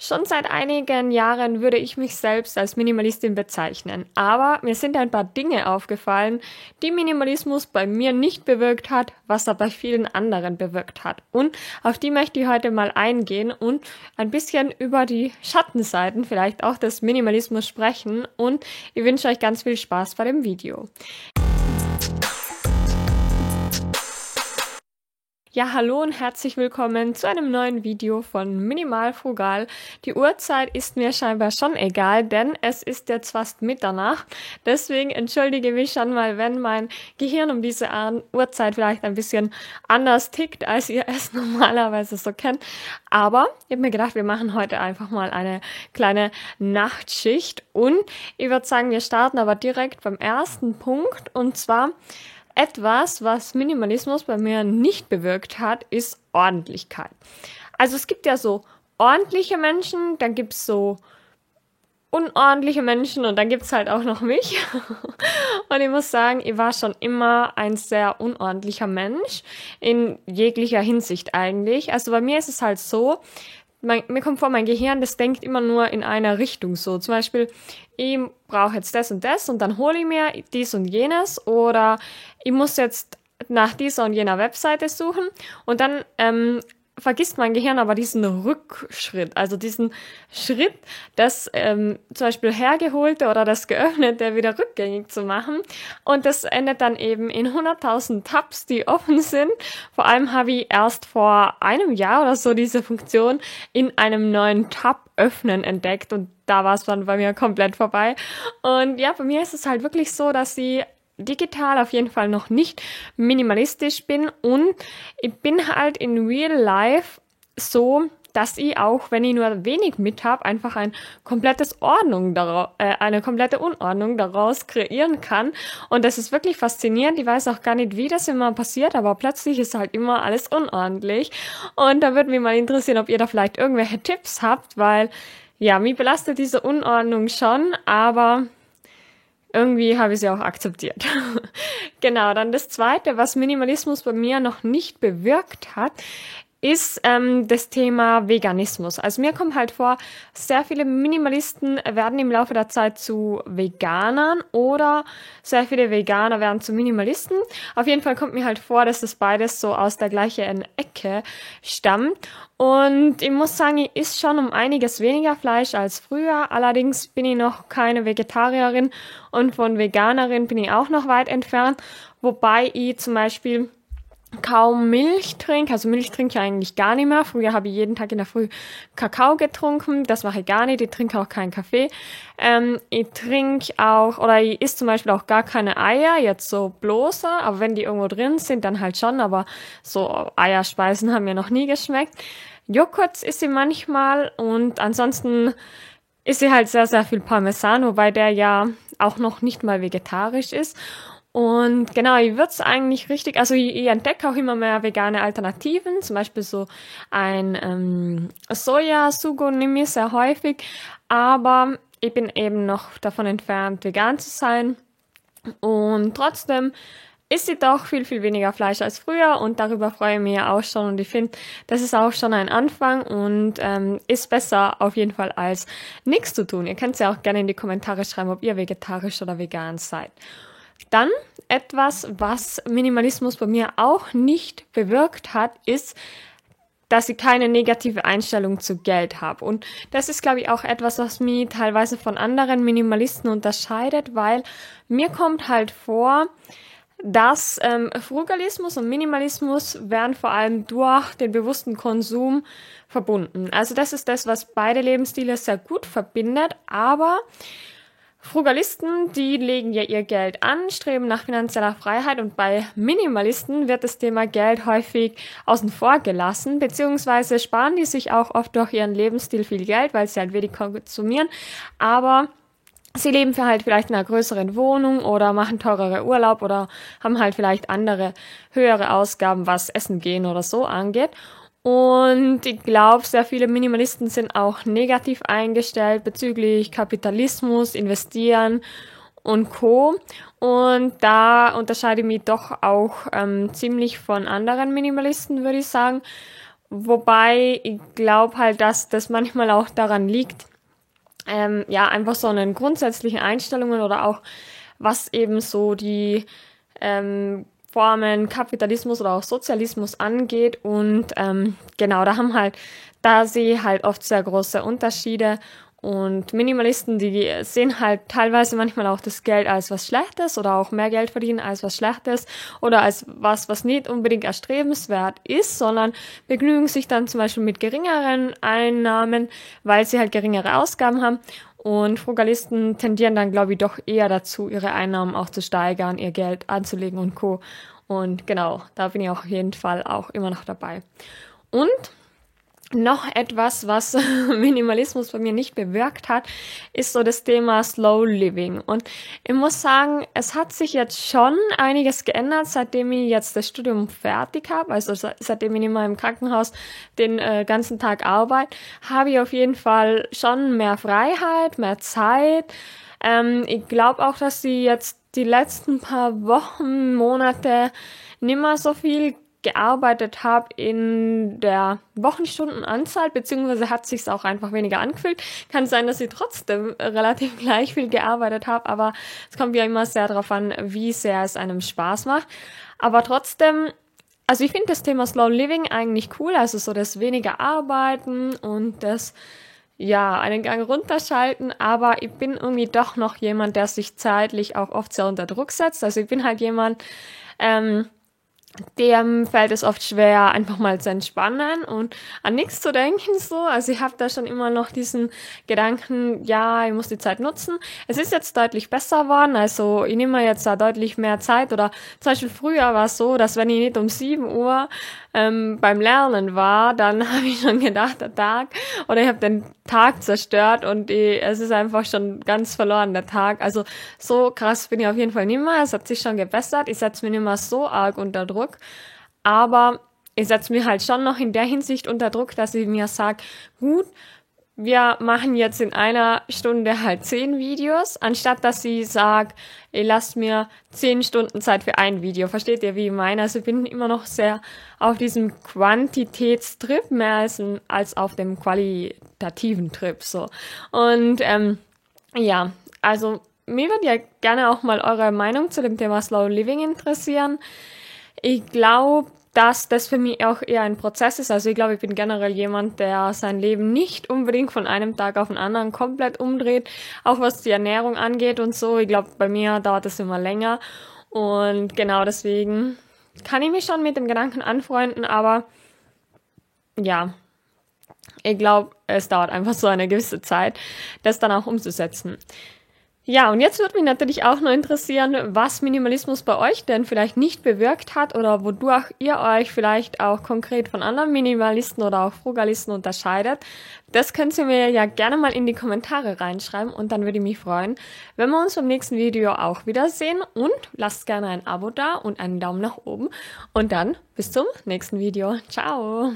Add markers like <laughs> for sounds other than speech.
Schon seit einigen Jahren würde ich mich selbst als Minimalistin bezeichnen, aber mir sind ein paar Dinge aufgefallen, die Minimalismus bei mir nicht bewirkt hat, was er bei vielen anderen bewirkt hat. Und auf die möchte ich heute mal eingehen und ein bisschen über die Schattenseiten vielleicht auch des Minimalismus sprechen und ich wünsche euch ganz viel Spaß bei dem Video. Ja, hallo und herzlich willkommen zu einem neuen Video von Minimal Frugal. Die Uhrzeit ist mir scheinbar schon egal, denn es ist jetzt fast Mitternacht. Deswegen entschuldige mich schon mal, wenn mein Gehirn um diese Uhrzeit vielleicht ein bisschen anders tickt, als ihr es <laughs> normalerweise so kennt. Aber ich habe mir gedacht, wir machen heute einfach mal eine kleine Nachtschicht und ich würde sagen, wir starten aber direkt beim ersten Punkt und zwar etwas, was Minimalismus bei mir nicht bewirkt hat, ist Ordentlichkeit. Also es gibt ja so ordentliche Menschen, dann gibt es so unordentliche Menschen und dann gibt es halt auch noch mich. <laughs> und ich muss sagen, ich war schon immer ein sehr unordentlicher Mensch, in jeglicher Hinsicht eigentlich. Also bei mir ist es halt so, mein, mir kommt vor, mein Gehirn, das denkt immer nur in einer Richtung so. Zum Beispiel, ich brauche jetzt das und das und dann hole ich mir dies und jenes oder ich muss jetzt nach dieser und jener Webseite suchen und dann ähm, vergisst mein Gehirn aber diesen Rückschritt, also diesen Schritt, das ähm, zum Beispiel hergeholte oder das geöffnete wieder rückgängig zu machen. Und das endet dann eben in 100.000 Tabs, die offen sind. Vor allem habe ich erst vor einem Jahr oder so diese Funktion in einem neuen Tab öffnen entdeckt und da war es dann bei mir komplett vorbei. Und ja, bei mir ist es halt wirklich so, dass sie digital auf jeden Fall noch nicht minimalistisch bin und ich bin halt in real life so, dass ich auch, wenn ich nur wenig mit habe, einfach ein komplettes Ordnung äh, eine komplette Unordnung daraus kreieren kann. Und das ist wirklich faszinierend. Ich weiß auch gar nicht, wie das immer passiert, aber plötzlich ist halt immer alles unordentlich. Und da würde mich mal interessieren, ob ihr da vielleicht irgendwelche Tipps habt, weil ja, mich belastet diese Unordnung schon, aber irgendwie habe ich sie auch akzeptiert. <laughs> genau, dann das Zweite, was Minimalismus bei mir noch nicht bewirkt hat, ist ähm, das Thema Veganismus. Also mir kommt halt vor, sehr viele Minimalisten werden im Laufe der Zeit zu Veganern oder sehr viele Veganer werden zu Minimalisten. Auf jeden Fall kommt mir halt vor, dass das beides so aus der gleichen Ecke stammt. Und ich muss sagen, ich esse schon um einiges weniger Fleisch als früher. Allerdings bin ich noch keine Vegetarierin und von Veganerin bin ich auch noch weit entfernt. Wobei ich zum Beispiel kaum Milch trinke. Also Milch trinke ich eigentlich gar nicht mehr. Früher habe ich jeden Tag in der Früh Kakao getrunken. Das mache ich gar nicht. Ich trinke auch keinen Kaffee. Ähm, ich trinke auch, oder ich esse zum Beispiel auch gar keine Eier, jetzt so bloße. Aber wenn die irgendwo drin sind, dann halt schon. Aber so Eierspeisen haben mir noch nie geschmeckt. Joghurt ist sie manchmal und ansonsten ist sie halt sehr, sehr viel Parmesan, wobei der ja auch noch nicht mal vegetarisch ist. Und genau, ich würde es eigentlich richtig, also ich, ich entdecke auch immer mehr vegane Alternativen, zum Beispiel so ein ähm, Soja-Sugo nehme ich sehr häufig, aber ich bin eben noch davon entfernt, vegan zu sein. Und trotzdem ist sie doch viel, viel weniger Fleisch als früher und darüber freue ich mich auch schon und ich finde, das ist auch schon ein Anfang und ähm, ist besser auf jeden Fall als nichts zu tun. Ihr könnt ja auch gerne in die Kommentare schreiben, ob ihr vegetarisch oder vegan seid. Dann etwas, was Minimalismus bei mir auch nicht bewirkt hat, ist, dass ich keine negative Einstellung zu Geld habe. Und das ist, glaube ich, auch etwas, was mich teilweise von anderen Minimalisten unterscheidet, weil mir kommt halt vor, dass ähm, Frugalismus und Minimalismus werden vor allem durch den bewussten Konsum verbunden. Also das ist das, was beide Lebensstile sehr gut verbindet, aber Frugalisten, die legen ja ihr Geld an, streben nach finanzieller Freiheit und bei Minimalisten wird das Thema Geld häufig außen vor gelassen, beziehungsweise sparen die sich auch oft durch ihren Lebensstil viel Geld, weil sie halt wenig konsumieren, aber sie leben für halt vielleicht in einer größeren Wohnung oder machen teurere Urlaub oder haben halt vielleicht andere höhere Ausgaben, was Essen gehen oder so angeht. Und ich glaube, sehr viele Minimalisten sind auch negativ eingestellt bezüglich Kapitalismus, Investieren und Co. Und da unterscheide ich mich doch auch ähm, ziemlich von anderen Minimalisten, würde ich sagen. Wobei ich glaube halt, dass das manchmal auch daran liegt, ähm, ja, einfach so einen grundsätzlichen Einstellungen oder auch was eben so die ähm, Formen Kapitalismus oder auch Sozialismus angeht. Und ähm, genau, da haben halt, da sehe halt oft sehr große Unterschiede. Und Minimalisten, die sehen halt teilweise manchmal auch das Geld als was Schlechtes oder auch mehr Geld verdienen als was Schlechtes oder als was, was nicht unbedingt erstrebenswert ist, sondern begnügen sich dann zum Beispiel mit geringeren Einnahmen, weil sie halt geringere Ausgaben haben. Und Frugalisten tendieren dann, glaube ich, doch eher dazu, ihre Einnahmen auch zu steigern, ihr Geld anzulegen und Co. Und genau, da bin ich auf jeden Fall auch immer noch dabei. Und noch etwas, was <laughs> Minimalismus bei mir nicht bewirkt hat, ist so das Thema Slow Living. Und ich muss sagen, es hat sich jetzt schon einiges geändert, seitdem ich jetzt das Studium fertig habe. Also seitdem ich in meinem Krankenhaus den äh, ganzen Tag arbeite, habe ich auf jeden Fall schon mehr Freiheit, mehr Zeit. Ähm, ich glaube auch, dass sie jetzt die letzten paar Wochen, Monate nimmer so viel gearbeitet habe in der Wochenstundenanzahl, beziehungsweise hat sich auch einfach weniger angefühlt. Kann sein, dass ich trotzdem relativ <laughs> gleich viel gearbeitet habe, aber es kommt ja immer sehr darauf an, wie sehr es einem Spaß macht. Aber trotzdem, also ich finde das Thema Slow Living eigentlich cool, also so das weniger Arbeiten und das ja, einen Gang runterschalten, aber ich bin irgendwie doch noch jemand, der sich zeitlich auch oft sehr unter Druck setzt. Also ich bin halt jemand, ähm, dem fällt es oft schwer, einfach mal zu entspannen und an nichts zu denken so. Also ich habe da schon immer noch diesen Gedanken, ja, ich muss die Zeit nutzen. Es ist jetzt deutlich besser geworden, also ich nehme jetzt da deutlich mehr Zeit oder zum Beispiel früher war es so, dass wenn ich nicht um 7 Uhr ähm, beim Lernen war, dann <laughs> habe ich schon gedacht, der Tag oder ich habe den Tag zerstört und ich, es ist einfach schon ganz verloren, der Tag. Also so krass bin ich auf jeden Fall nicht mehr. Es hat sich schon gebessert. Ich setze mich nicht mehr so arg unter Druck. Aber ich setze mich halt schon noch in der Hinsicht unter Druck, dass ich mir sage, gut, wir machen jetzt in einer Stunde halt zehn Videos, anstatt dass sie sagt, ihr lasst mir zehn Stunden Zeit für ein Video. Versteht ihr, wie ich meine? Also ich bin immer noch sehr auf diesem Quantitätstrip mehr als, als auf dem qualitativen Trip, so. Und, ähm, ja, also mir würde ja gerne auch mal eure Meinung zu dem Thema Slow Living interessieren. Ich glaube, dass das für mich auch eher ein Prozess ist. Also ich glaube, ich bin generell jemand, der sein Leben nicht unbedingt von einem Tag auf den anderen komplett umdreht, auch was die Ernährung angeht und so. Ich glaube, bei mir dauert das immer länger. Und genau deswegen kann ich mich schon mit dem Gedanken anfreunden, aber ja, ich glaube, es dauert einfach so eine gewisse Zeit, das dann auch umzusetzen. Ja, und jetzt würde mich natürlich auch noch interessieren, was Minimalismus bei euch denn vielleicht nicht bewirkt hat oder wodurch ihr euch vielleicht auch konkret von anderen Minimalisten oder auch Frugalisten unterscheidet. Das könnt ihr mir ja gerne mal in die Kommentare reinschreiben und dann würde ich mich freuen, wenn wir uns beim nächsten Video auch wiedersehen und lasst gerne ein Abo da und einen Daumen nach oben und dann bis zum nächsten Video. Ciao!